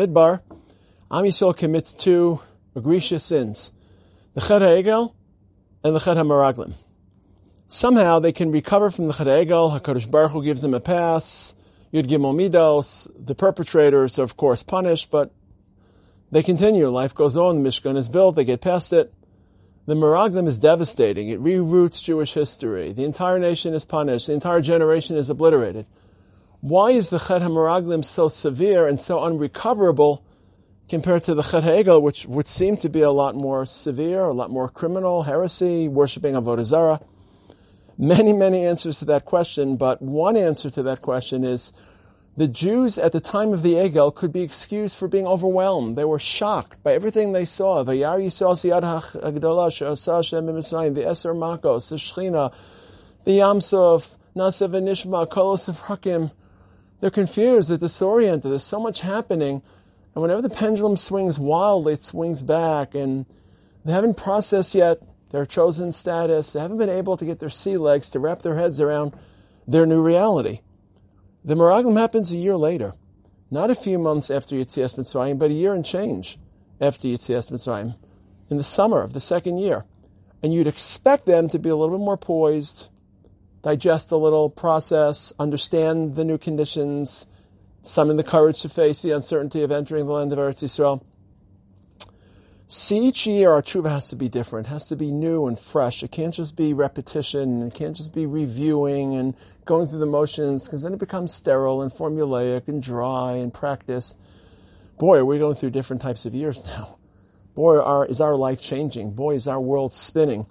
Bamidbar, Am Yisrael commits two egregious sins, the Chet HaEgel and the Chet HaMeraglim. Somehow they can recover from the Chet HaEgel, HaKadosh Baruch Hu gives them a pass, Yud Gimel Midos, the perpetrators are of course punished, but they continue. Life goes on. The Mishkan is built. They get past it. The Meraglim is devastating. It reroutes Jewish history. The entire nation is punished. The entire generation is obliterated. Why is the Chet HaMeraglim so severe and so unrecoverable compared to the Chet HaEgel, which would seem to be a lot more severe, a lot more criminal, heresy, worshipping Avodah Zarah? Many, many answers to that question, but one answer to that question is the Jews at the time of the Egel could be excused for being overwhelmed. They were shocked by everything they saw. The Yar Yisrael the Eser Makos, the Shechina, the Yamsov, Naaseh V'nishma, Kolos U'vrakim. They're confused, they're disoriented, there's so much happening. And whenever the pendulum swings wildly, it swings back. And they haven't processed yet their chosen status. They haven't been able to get their sea legs to wrap their heads around their new reality. The Meraglim happens a year later. Not a few months after Yitzias Mitzrayim, but a year and change after Yitzias Mitzrayim. In the summer of the second year. And you'd expect them to be a little bit more poised, digest a little, process, understand the new conditions, summon the courage to face the uncertainty of entering the land of Eretz Yisrael. Each year our tshuva has to be different, it has to be new and fresh. It can't just be repetition, it can't just be reviewing and going through the motions, because then it becomes sterile and formulaic and dry and practice. Boy, are we going through different types of years now. Boy, is our life changing. Boy, is our world spinning.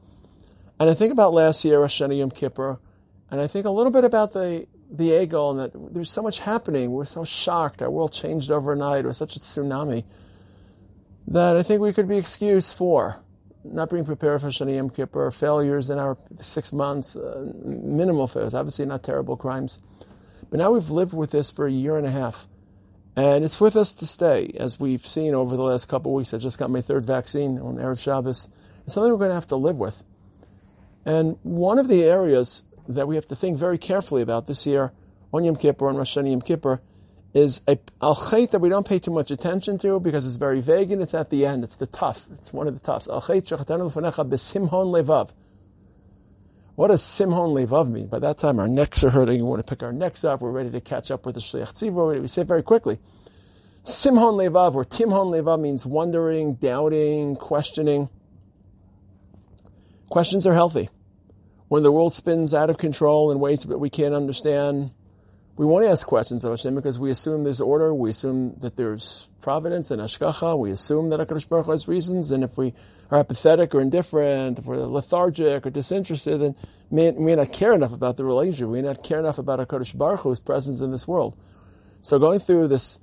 And I think about last year, Rosh Hashanah Yom Kippur, and I think a little bit about the, the Egel and that there's so much happening. We're so shocked. Our world changed overnight. It was such a tsunami that I think we could be excused for not being prepared for Shani Yom Kippur, failures in our six months, uh, minimal failures, obviously not terrible crimes. But now we've lived with this for a year and a half. And it's with us to stay, as we've seen over the last couple of weeks. I just got my third vaccine on Erev Shabbos. It's something we're going to have to live with. And one of the areas that we have to think very carefully about this year on Yom Kippur, on Rosh Hashanah Yom Kippur, is a al chait that we don't pay too much attention to because it's very vague and it's at the end. It's the tough. It's one of the toughs. Al chait besimhon levav. What does simhon levav mean? By that time, our necks are hurting. We want to pick our necks up. We're ready to catch up with the shliach tzivor. We say it very quickly. Simhon levav or timhon levav means wondering, doubting, questioning. Questions are healthy. When the world spins out of control in ways that we can't understand, we won't ask questions of Hashem because we assume there's order, we assume that there's providence and hashgacha, we assume that HaKadosh Baruch Hu has reasons, and if we are apathetic or indifferent, if we're lethargic or disinterested, then we may, may not care enough about the relationship, we may not care enough about HaKadosh Baruch Hu's presence in this world. So going through this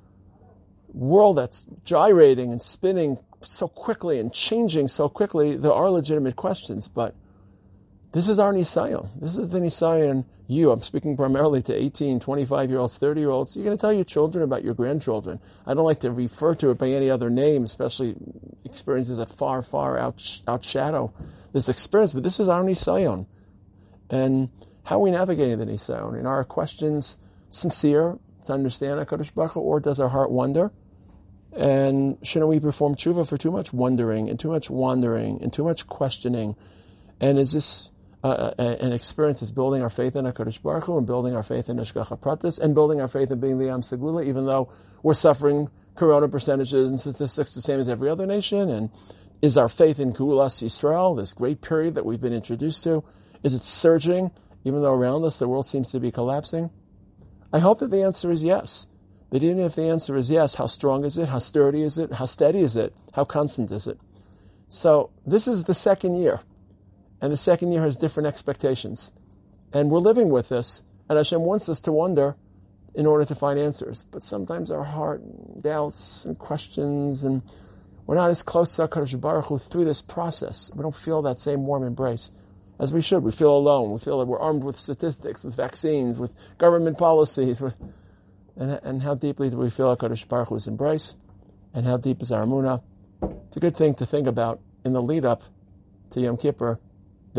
world that's gyrating and spinning so quickly and changing so quickly, there are legitimate questions, but this is our Nisayon. This is the Nisayon you, I'm speaking primarily to 18, 25 year olds, 30 year olds, you're going to tell your children about your grandchildren. I don't like to refer to it by any other name, especially experiences that far, far out, outshadow this experience, but this is our Nisayon. And how are we navigating the Nisayon? And are our questions sincere to understand HaKadosh Baruch Hu, or does our heart wonder? And shouldn't we perform tshuva for too much wondering and too much wandering and too much questioning? And is this uh, uh, an experience is building our faith in HaKadosh Baruch Hu and building our faith in Hashgacha Pratis and building our faith in being the Am Segula, even though we're suffering corona percentages and statistics the same as every other nation. And is our faith in Geulas Yisrael, this great period that we've been introduced to, is it surging even though around us the world seems to be collapsing? I hope that the answer is yes. But even if the answer is yes, how strong is it? How sturdy is it? How steady is it? How constant is it? So this is the second year and the second year has different expectations. And we're living with this, and Hashem wants us to wonder in order to find answers. But sometimes our heart doubts and questions, and we're not as close to HaKadosh Baruch Hu through this process. We don't feel that same warm embrace as we should. We feel alone. We feel that we're armed with statistics, with vaccines, with government policies. With, and, and how deeply do we feel HaKadosh Baruch Hu's embrace? And how deep is our Emunah? It's a good thing to think about in the lead up to Yom Kippur